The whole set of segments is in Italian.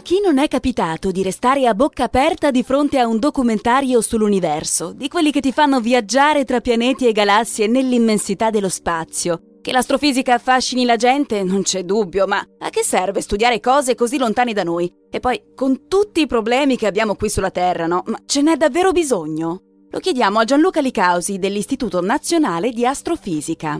A chi non è capitato di restare a bocca aperta di fronte a un documentario sull'universo, di quelli che ti fanno viaggiare tra pianeti e galassie nell'immensità dello spazio? Che l'astrofisica affascini la gente, non c'è dubbio, ma a che serve studiare cose così lontane da noi? E poi, con tutti i problemi che abbiamo qui sulla Terra, no? Ma ce n'è davvero bisogno? Lo chiediamo a Gianluca Licausi dell'Istituto Nazionale di Astrofisica.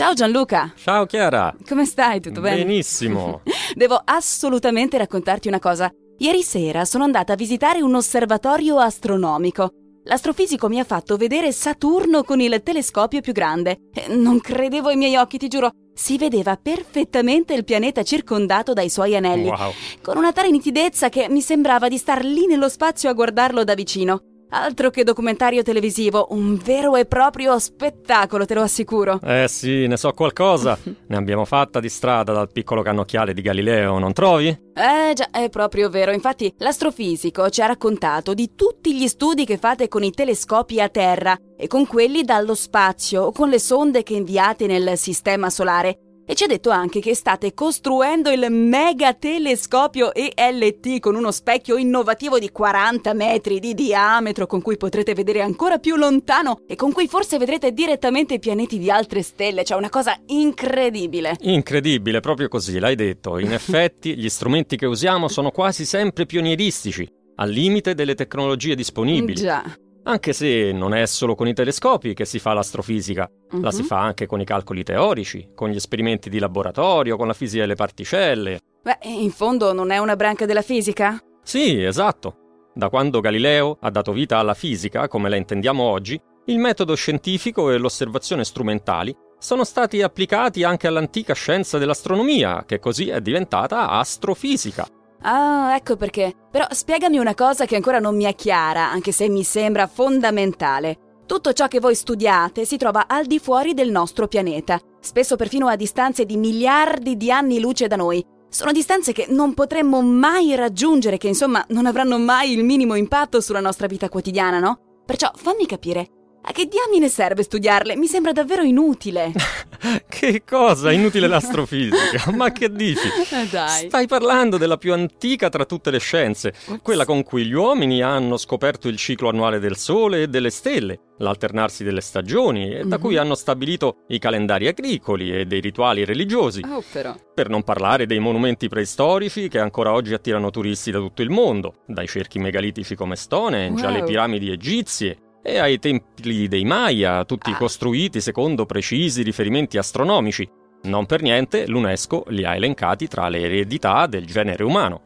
Ciao Gianluca! Ciao Chiara! Come stai? Tutto bene? Benissimo! Devo assolutamente raccontarti una cosa. Ieri sera sono andata a visitare un osservatorio astronomico. L'astrofisico mi ha fatto vedere Saturno con il telescopio più grande. E Non credevo ai miei occhi, ti giuro. Si vedeva perfettamente il pianeta circondato dai suoi anelli, Wow! con una tale nitidezza che mi sembrava di star lì nello spazio a guardarlo da vicino. Altro che documentario televisivo, un vero e proprio spettacolo, te lo assicuro. Eh sì, ne so qualcosa. ne abbiamo fatta di strada dal piccolo cannocchiale di Galileo, non trovi? Eh già, è proprio vero. Infatti, l'astrofisico ci ha raccontato di tutti gli studi che fate con i telescopi a terra e con quelli dallo spazio o con le sonde che inviate nel sistema solare. E ci ha detto anche che state costruendo il mega telescopio ELT con uno specchio innovativo di 40 metri di diametro con cui potrete vedere ancora più lontano e con cui forse vedrete direttamente i pianeti di altre stelle. Cioè una cosa incredibile. Incredibile, proprio così, l'hai detto. In effetti, gli strumenti che usiamo sono quasi sempre pionieristici, al limite delle tecnologie disponibili. Già. Anche se non è solo con i telescopi che si fa l'astrofisica, la Mhm. si fa anche con i calcoli teorici, con gli esperimenti di laboratorio, con la fisica delle particelle. Beh, in fondo non è una branca della fisica? Sì, esatto. Da quando Galileo ha dato vita alla fisica, come la intendiamo oggi, il metodo scientifico e l'osservazione strumentali sono stati applicati anche all'antica scienza dell'astronomia, che così è diventata astrofisica. Ah, ecco perché. Però spiegami una cosa che ancora non mi è chiara, anche se mi sembra fondamentale. Tutto ciò che voi studiate si trova al di fuori del nostro pianeta, spesso perfino a distanze di miliardi di anni luce da noi. Sono distanze che non potremmo mai raggiungere, che insomma non avranno mai il minimo impatto sulla nostra vita quotidiana, no? Perciò fammi capire, a che diamine serve studiarle? Mi sembra davvero inutile. Che cosa? Inutile l'astrofisica. Ma che dici? Eh, dai. Stai parlando della più antica tra tutte le scienze, quella con cui gli uomini hanno scoperto il ciclo annuale del Sole e delle stelle, l'alternarsi delle stagioni, e da Mhm. cui hanno stabilito i calendari agricoli e dei rituali religiosi, Oh, però. per non parlare dei monumenti preistorici che ancora oggi attirano turisti da tutto il mondo, dai cerchi megalitici come Stonehenge alle Wow. piramidi egizie e ai templi dei Maya, tutti Ah. costruiti secondo precisi riferimenti astronomici. Non per niente l'UNESCO li ha elencati tra le eredità del genere umano.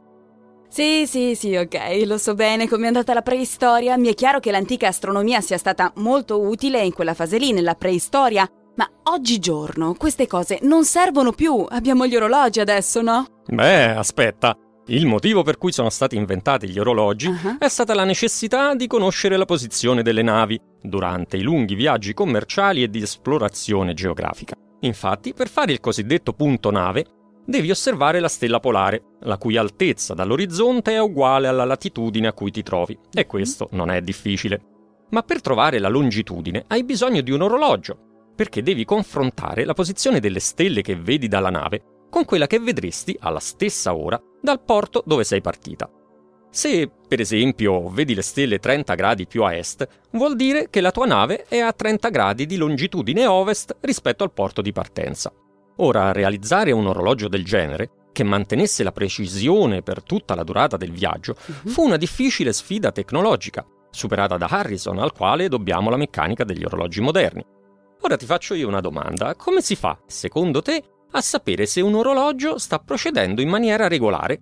Sì, sì, sì, ok, lo so bene come è andata la preistoria. Mi è chiaro che l'antica astronomia sia stata molto utile in quella fase lì, nella preistoria. Ma oggigiorno queste cose non servono più. Abbiamo gli orologi adesso, no? Beh, aspetta. Il motivo per cui sono stati inventati gli orologi Ah. è stata la necessità di conoscere la posizione delle navi durante i lunghi viaggi commerciali e di esplorazione geografica. Infatti, per fare il cosiddetto punto nave, devi osservare la stella polare, la cui altezza dall'orizzonte è uguale alla latitudine a cui ti trovi, e questo non è difficile. Ma per trovare la longitudine hai bisogno di un orologio, perché devi confrontare la posizione delle stelle che vedi dalla nave con quella che vedresti alla stessa ora dal porto dove sei partita. Se, per esempio, vedi le stelle 30 gradi più a est, vuol dire che la tua nave è a 30 gradi di longitudine ovest rispetto al porto di partenza. Ora, realizzare un orologio del genere, che mantenesse la precisione per tutta la durata del viaggio, fu una difficile sfida tecnologica, superata da Harrison, al quale dobbiamo la meccanica degli orologi moderni. Ora ti faccio io una domanda. Come si fa, secondo te, a sapere se un orologio sta procedendo in maniera regolare?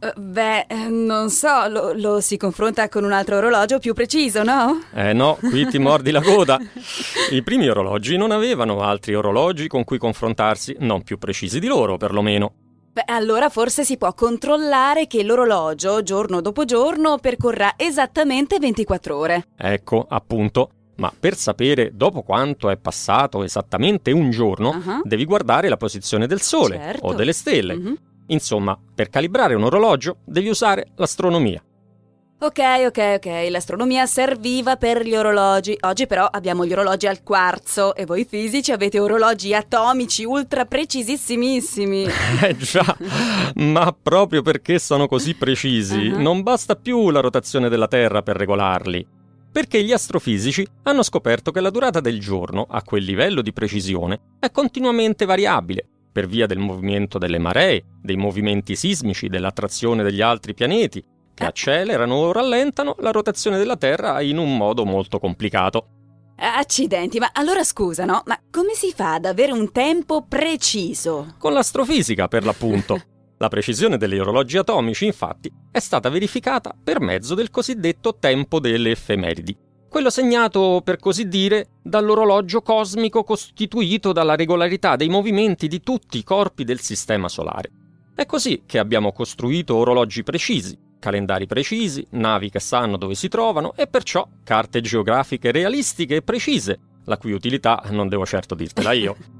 Eh, beh, eh, non so, lo, lo si confronta con un altro orologio più preciso, no? Eh no, qui ti mordi la coda. I primi orologi non avevano altri orologi con cui confrontarsi, non più precisi di loro perlomeno. Beh, allora forse si può controllare che l'orologio, giorno dopo giorno, percorra esattamente 24 ore. Ecco, appunto. Ma per sapere dopo quanto è passato esattamente un giorno, Ah. devi guardare la posizione del Sole Certo. o delle stelle. Mhm. Insomma, per calibrare un orologio devi usare l'astronomia. Ok, ok, ok, l'astronomia serviva per gli orologi. Oggi però abbiamo gli orologi al quarzo e voi fisici avete orologi atomici ultra precisissimissimi. Eh già, ma proprio perché sono così precisi, Ah. non basta più la rotazione della Terra per regolarli. Perché gli astrofisici hanno scoperto che la durata del giorno, a quel livello di precisione, è continuamente variabile, per via del movimento delle maree, dei movimenti sismici, dell'attrazione degli altri pianeti, che accelerano o rallentano la rotazione della Terra in un modo molto complicato. Accidenti, ma allora scusa, no? Ma come si fa ad avere un tempo preciso? Con l'astrofisica, per l'appunto. La precisione degli orologi atomici, infatti, è stata verificata per mezzo del cosiddetto tempo delle effemeridi, quello segnato, per così dire, dall'orologio cosmico costituito dalla regolarità dei movimenti di tutti i corpi del Sistema Solare. È così che abbiamo costruito orologi precisi, calendari precisi, navi che sanno dove si trovano e perciò carte geografiche realistiche e precise, la cui utilità non devo certo dirtela io.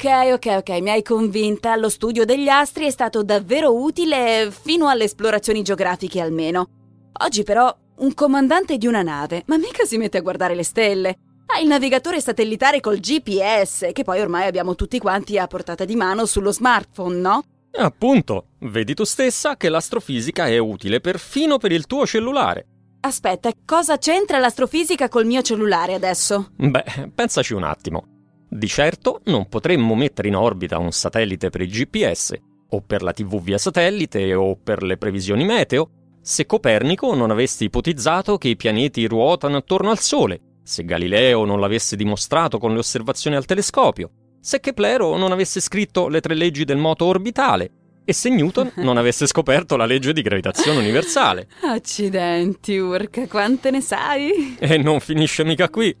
Ok, ok, ok, mi hai convinta. Lo studio degli astri è stato davvero utile fino alle esplorazioni geografiche almeno. Oggi però un comandante di una nave, ma mica si mette a guardare le stelle. Ha il navigatore satellitare col GPS, che poi ormai abbiamo tutti quanti a portata di mano sullo smartphone, no? Appunto, vedi tu stessa che l'astrofisica è utile perfino per il tuo cellulare. Aspetta, cosa c'entra l'astrofisica col mio cellulare adesso? Beh, pensaci un attimo. Di certo non potremmo mettere in orbita un satellite per il GPS, o per la TV via satellite, o per le previsioni meteo, se Copernico non avesse ipotizzato che i pianeti ruotano attorno al Sole, se Galileo non l'avesse dimostrato con le osservazioni al telescopio, se Keplero non avesse scritto le tre leggi del moto orbitale, e se Newton non avesse scoperto la legge di gravitazione universale. Accidenti, Urca, quante ne sai? E non finisce mica qui.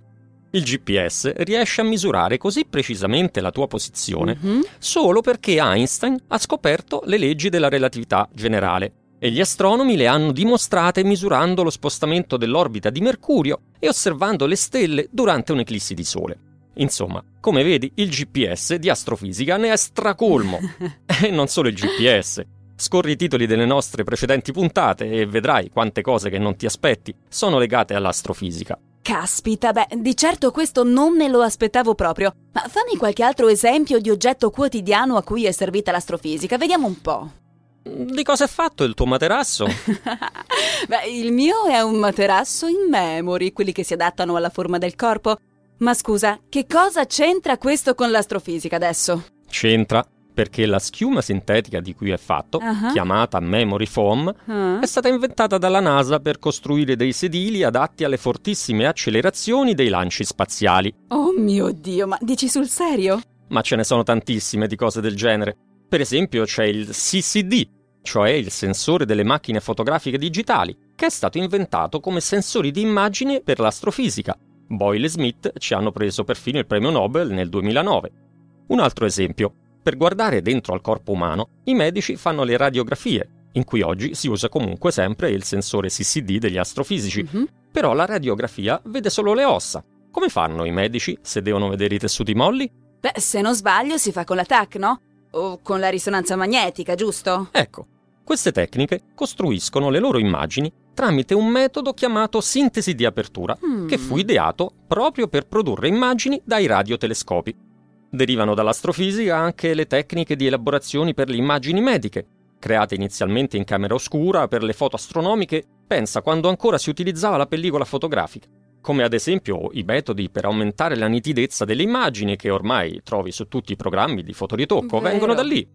Il GPS riesce a misurare così precisamente la tua posizione Mhm. solo perché Einstein ha scoperto le leggi della relatività generale e gli astronomi le hanno dimostrate misurando lo spostamento dell'orbita di Mercurio e osservando le stelle durante un'eclissi di Sole. Insomma, come vedi, il GPS di astrofisica ne è stracolmo. e non solo il GPS. Scorri i titoli delle nostre precedenti puntate e vedrai quante cose che non ti aspetti sono legate all'astrofisica. Caspita, beh, di certo questo non me lo aspettavo proprio. Ma fammi qualche altro esempio di oggetto quotidiano a cui è servita l'astrofisica, vediamo un po'. Di cosa è fatto il tuo materasso? beh, il mio è un materasso in memory, quelli che si adattano alla forma del corpo. Ma scusa, che cosa c'entra questo con l'astrofisica adesso? C'entra perché la schiuma sintetica di cui è fatto, Ah. chiamata memory foam, Ah? è stata inventata dalla NASA per costruire dei sedili adatti alle fortissime accelerazioni dei lanci spaziali. Oh mio Dio, ma dici sul serio? Ma ce ne sono tantissime di cose del genere. Per esempio c'è il CCD, cioè il sensore delle macchine fotografiche digitali, che è stato inventato come sensori di immagine per l'astrofisica. Boyle e Smith ci hanno preso perfino il premio Nobel nel 2009. Un altro esempio. Per guardare dentro al corpo umano, i medici fanno le radiografie, in cui oggi si usa comunque sempre il sensore CCD degli astrofisici. Mhm. Però la radiografia vede solo le ossa. Come fanno i medici se devono vedere i tessuti molli? Beh, se non sbaglio si fa con la TAC, no? O con la risonanza magnetica, giusto? Ecco, queste tecniche costruiscono le loro immagini tramite un metodo chiamato sintesi di apertura, Mm. che fu ideato proprio per produrre immagini dai radiotelescopi. Derivano dall'astrofisica anche le tecniche di elaborazione per le immagini mediche, create inizialmente in camera oscura per le foto astronomiche, pensa quando ancora si utilizzava la pellicola fotografica, come ad esempio i metodi per aumentare la nitidezza delle immagini che ormai trovi su tutti i programmi di fotoritocco, Vero. vengono da lì.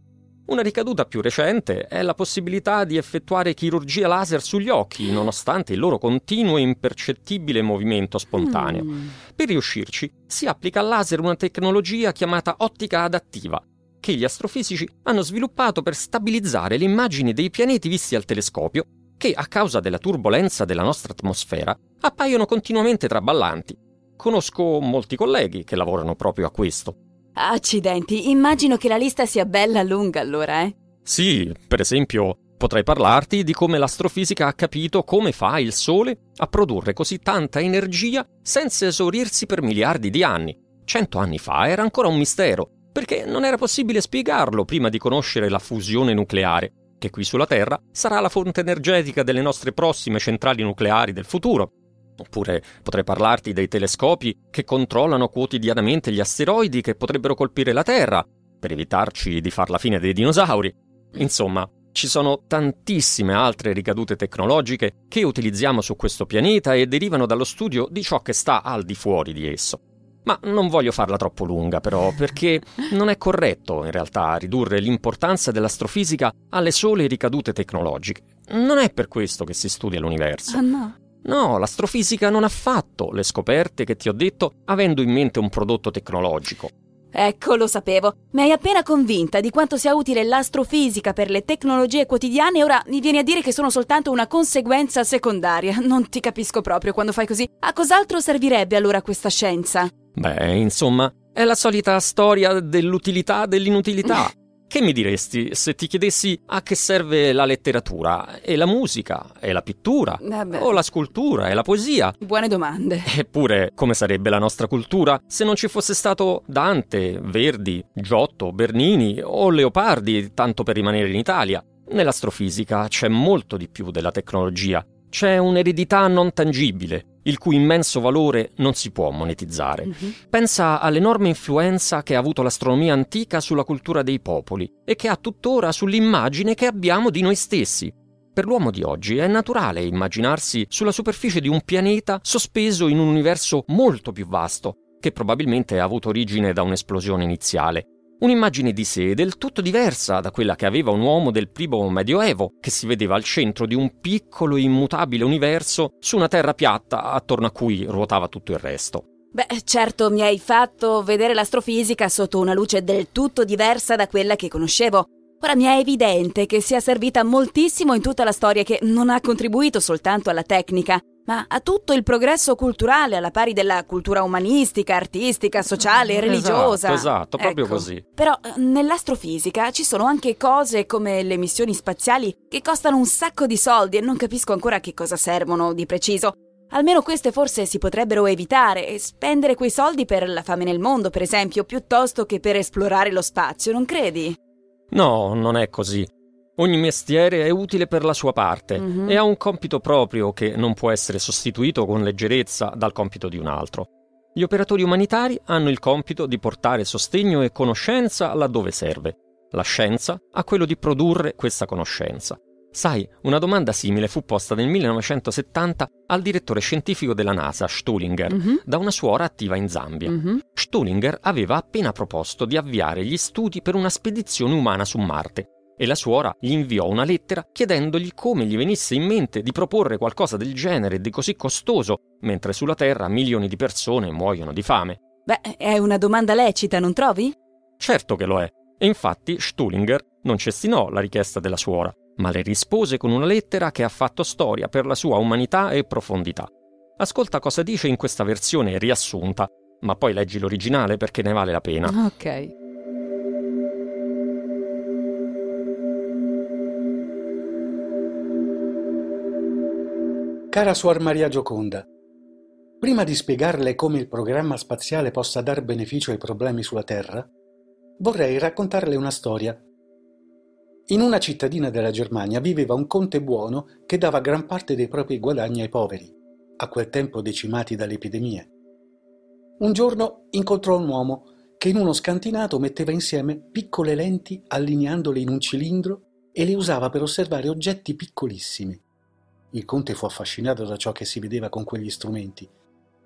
Una ricaduta più recente è la possibilità di effettuare chirurgia laser sugli occhi, nonostante il loro continuo e impercettibile movimento spontaneo. Mm. Per riuscirci si applica al laser una tecnologia chiamata ottica adattiva. che gli astrofisici hanno sviluppato per stabilizzare le immagini dei pianeti visti al telescopio che, a causa della turbolenza della nostra atmosfera, appaiono continuamente traballanti. Conosco molti colleghi che lavorano proprio a questo. Accidenti, immagino che la lista sia bella lunga allora, eh? Sì, per esempio, potrei parlarti di come l'astrofisica ha capito come fa il Sole a produrre così tanta energia senza esaurirsi per miliardi di anni. Cento anni fa era ancora un mistero, perché non era possibile spiegarlo prima di conoscere la fusione nucleare, che qui sulla Terra sarà la fonte energetica delle nostre prossime centrali nucleari del futuro. Oppure potrei parlarti dei telescopi che controllano quotidianamente gli asteroidi che potrebbero colpire la Terra, per evitarci di far la fine dei dinosauri. Insomma, ci sono tantissime altre ricadute tecnologiche che utilizziamo su questo pianeta e derivano dallo studio di ciò che sta al di fuori di esso. Ma non voglio farla troppo lunga, però, perché non è corretto, in realtà, ridurre l'importanza dell'astrofisica alle sole ricadute tecnologiche. Non è per questo che si studia l'universo. Ah no. No, l'astrofisica non ha fatto le scoperte che ti ho detto avendo in mente un prodotto tecnologico. Ecco, lo sapevo. Mi hai appena convinta di quanto sia utile l'astrofisica per le tecnologie quotidiane e ora mi vieni a dire che sono soltanto una conseguenza secondaria. Non ti capisco proprio quando fai così. A cos'altro servirebbe allora questa scienza? Beh, insomma, è la solita storia dell'utilità dell'inutilità. Che mi diresti se ti chiedessi a che serve la letteratura? E la musica? E la pittura? Vabbè. O la scultura? E la poesia? Buone domande. Eppure, come sarebbe la nostra cultura se non ci fosse stato Dante, Verdi, Giotto, Bernini o Leopardi, tanto per rimanere in Italia? Nell'astrofisica c'è molto di più della tecnologia. C'è un'eredità non tangibile, il cui immenso valore non si può monetizzare. Mhm. Pensa all'enorme influenza che ha avuto l'astronomia antica sulla cultura dei popoli e che ha tuttora sull'immagine che abbiamo di noi stessi. Per l'uomo di oggi è naturale immaginarsi sulla superficie di un pianeta sospeso in un universo molto più vasto, che probabilmente ha avuto origine da un'esplosione iniziale. Un'immagine di sé del tutto diversa da quella che aveva un uomo del primo Medioevo, che si vedeva al centro di un piccolo e immutabile universo su una terra piatta attorno a cui ruotava tutto il resto. Beh, certo, mi hai fatto vedere l'astrofisica sotto una luce del tutto diversa da quella che conoscevo. Ora mi è evidente che sia servita moltissimo in tutta la storia che non ha contribuito soltanto alla tecnica, ma a tutto il progresso culturale alla pari della cultura umanistica, artistica, sociale, religiosa. Esatto, esatto, proprio Ecco. così. Però eh, nell'astrofisica ci sono anche cose come le missioni spaziali che costano un sacco di soldi e non capisco ancora a che cosa servono di preciso. Almeno queste forse si potrebbero evitare e spendere quei soldi per la fame nel mondo, per esempio, piuttosto che per esplorare lo spazio, non credi? No, non è così. Ogni mestiere è utile per la sua parte Mhm. e ha un compito proprio che non può essere sostituito con leggerezza dal compito di un altro. Gli operatori umanitari hanno il compito di portare sostegno e conoscenza laddove serve. La scienza ha quello di produrre questa conoscenza. Sai, una domanda simile fu posta nel 1970 al direttore scientifico della NASA, Stullinger, Mhm. da una suora attiva in Zambia. Mhm. Stullinger aveva appena proposto di avviare gli studi per una spedizione umana su Marte e la suora gli inviò una lettera chiedendogli come gli venisse in mente di proporre qualcosa del genere di così costoso, mentre sulla Terra milioni di persone muoiono di fame. Beh, è una domanda lecita, non trovi? Certo che lo è, e infatti Stullinger non cestinò la richiesta della suora, ma le rispose con una lettera che ha fatto storia per la sua umanità e profondità. Ascolta cosa dice in questa versione riassunta, ma poi leggi l'originale perché ne vale la pena. Ok. Cara Suor Maria Gioconda, prima di spiegarle come il programma spaziale possa dar beneficio ai problemi sulla Terra, vorrei raccontarle una storia. In una cittadina della Germania viveva un conte buono che dava gran parte dei propri guadagni ai poveri, a quel tempo decimati dalle epidemie. Un giorno incontrò un uomo che in uno scantinato metteva insieme piccole lenti allineandole in un cilindro e le usava per osservare oggetti piccolissimi. Il conte fu affascinato da ciò che si vedeva con quegli strumenti,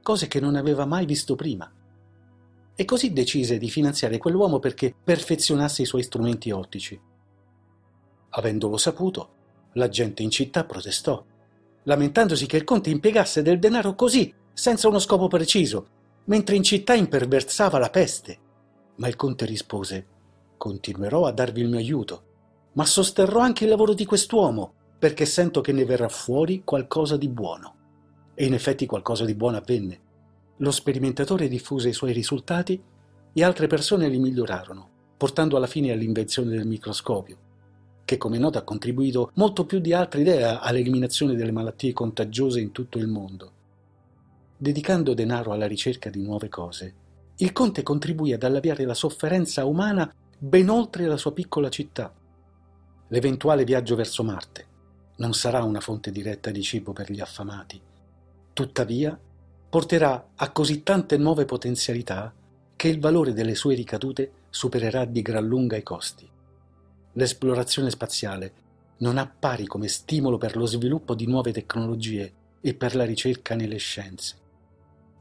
cose che non aveva mai visto prima. E così decise di finanziare quell'uomo perché perfezionasse i suoi strumenti ottici. Avendolo saputo, la gente in città protestò, lamentandosi che il conte impiegasse del denaro così, senza uno scopo preciso, mentre in città imperversava la peste. Ma il conte rispose: Continuerò a darvi il mio aiuto, ma sosterrò anche il lavoro di quest'uomo, perché sento che ne verrà fuori qualcosa di buono. E in effetti qualcosa di buono avvenne. Lo sperimentatore diffuse i suoi risultati e altre persone li migliorarono, portando alla fine all'invenzione del microscopio, che come noto ha contribuito molto più di altre idee all'eliminazione delle malattie contagiose in tutto il mondo. Dedicando denaro alla ricerca di nuove cose, il conte contribuì ad alleviare la sofferenza umana ben oltre la sua piccola città. L'eventuale viaggio verso Marte non sarà una fonte diretta di cibo per gli affamati, tuttavia porterà a così tante nuove potenzialità che il valore delle sue ricadute supererà di gran lunga i costi. L'esplorazione spaziale non appari come stimolo per lo sviluppo di nuove tecnologie e per la ricerca nelle scienze.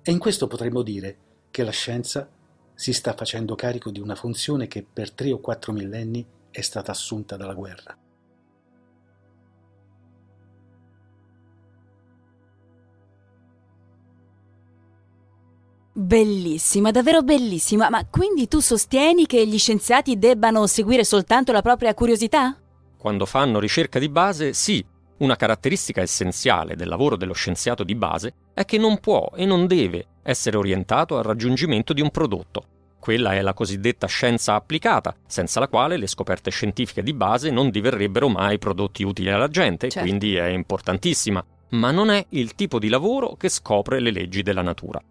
E in questo potremmo dire che la scienza si sta facendo carico di una funzione che per tre o quattro millenni è stata assunta dalla guerra. Bellissima, davvero bellissima. Ma quindi tu sostieni che gli scienziati debbano seguire soltanto la propria curiosità? Quando fanno ricerca di base, sì. Una caratteristica essenziale del lavoro dello scienziato di base è che non può e non deve essere orientato al raggiungimento di un prodotto. Quella è la cosiddetta scienza applicata, senza la quale le scoperte scientifiche di base non diverrebbero mai prodotti utili alla gente, certo. quindi è importantissima. Ma non è il tipo di lavoro che scopre le leggi della natura.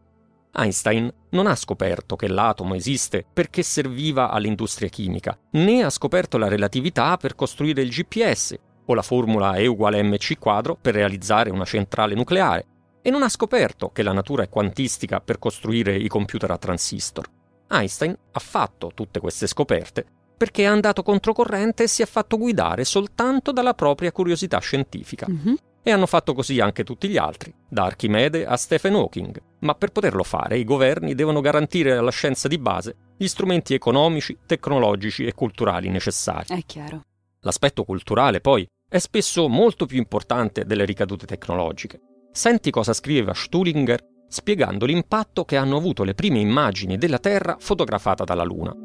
Einstein non ha scoperto che l'atomo esiste perché serviva all'industria chimica, né ha scoperto la relatività per costruire il GPS o la formula E uguale mc quadro per realizzare una centrale nucleare, e non ha scoperto che la natura è quantistica per costruire i computer a transistor. Einstein ha fatto tutte queste scoperte perché è andato controcorrente e si è fatto guidare soltanto dalla propria curiosità scientifica. Mm-hmm. E hanno fatto così anche tutti gli altri, da Archimede a Stephen Hawking. Ma per poterlo fare i governi devono garantire alla scienza di base gli strumenti economici, tecnologici e culturali necessari. È chiaro. L'aspetto culturale, poi, è spesso molto più importante delle ricadute tecnologiche. Senti cosa scriveva Stuhlinger spiegando l'impatto che hanno avuto le prime immagini della Terra fotografata dalla Luna.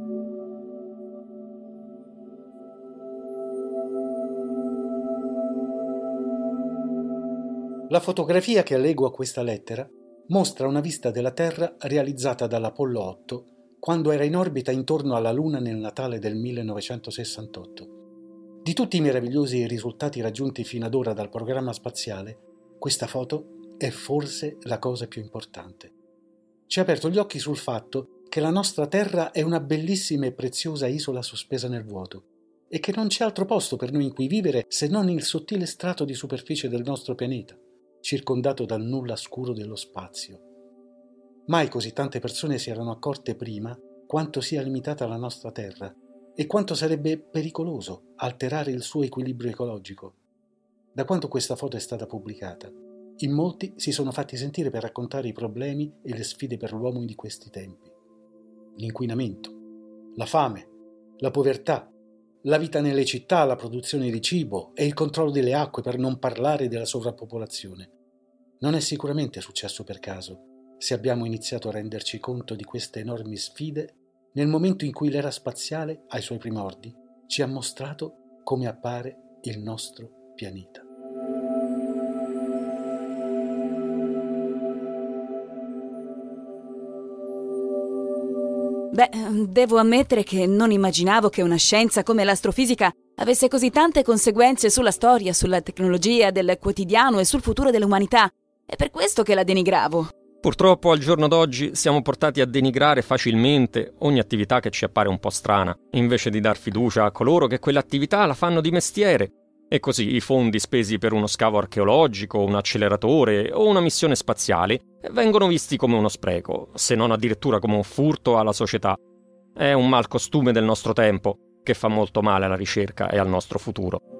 La fotografia che allego a questa lettera mostra una vista della Terra realizzata dall'Apollo 8 quando era in orbita intorno alla Luna nel Natale del 1968. Di tutti i meravigliosi risultati raggiunti fino ad ora dal programma spaziale, questa foto è forse la cosa più importante. Ci ha aperto gli occhi sul fatto che la nostra Terra è una bellissima e preziosa isola sospesa nel vuoto e che non c'è altro posto per noi in cui vivere se non il sottile strato di superficie del nostro pianeta circondato dal nulla scuro dello spazio. Mai così tante persone si erano accorte prima quanto sia limitata la nostra Terra e quanto sarebbe pericoloso alterare il suo equilibrio ecologico. Da quando questa foto è stata pubblicata, in molti si sono fatti sentire per raccontare i problemi e le sfide per l'uomo di questi tempi. L'inquinamento, la fame, la povertà, la vita nelle città, la produzione di cibo e il controllo delle acque per non parlare della sovrappopolazione. Non è sicuramente successo per caso se abbiamo iniziato a renderci conto di queste enormi sfide nel momento in cui l'era spaziale, ai suoi primordi, ci ha mostrato come appare il nostro pianeta. Beh, devo ammettere che non immaginavo che una scienza come l'astrofisica avesse così tante conseguenze sulla storia, sulla tecnologia del quotidiano e sul futuro dell'umanità. È per questo che la denigravo. Purtroppo al giorno d'oggi siamo portati a denigrare facilmente ogni attività che ci appare un po' strana, invece di dar fiducia a coloro che quell'attività la fanno di mestiere. E così i fondi spesi per uno scavo archeologico, un acceleratore o una missione spaziale vengono visti come uno spreco, se non addirittura come un furto alla società. È un mal costume del nostro tempo che fa molto male alla ricerca e al nostro futuro.